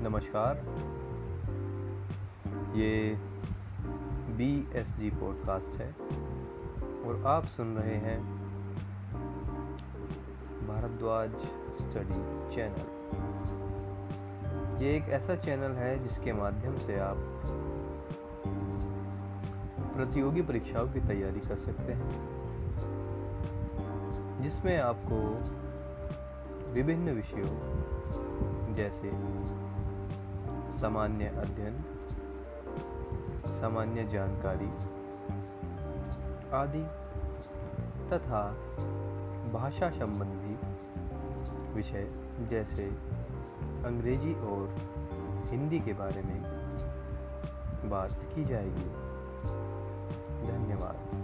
नमस्कार। ये B S G podcast है और आप सुन रहे हैं भारद्वाज स्टडी चैनल। ये एक ऐसा चैनल है जिसके माध्यम से आप प्रतियोगी परीक्षाओं की तैयारी कर सकते हैं, जिसमें आपको विभिन्न विषयों जैसे सामान्य अध्ययन, सामान्य जानकारी, आदि तथा भाषा संबंधी विषय जैसे अंग्रेज़ी और हिंदी के बारे में बात की जाएगी। धन्यवाद।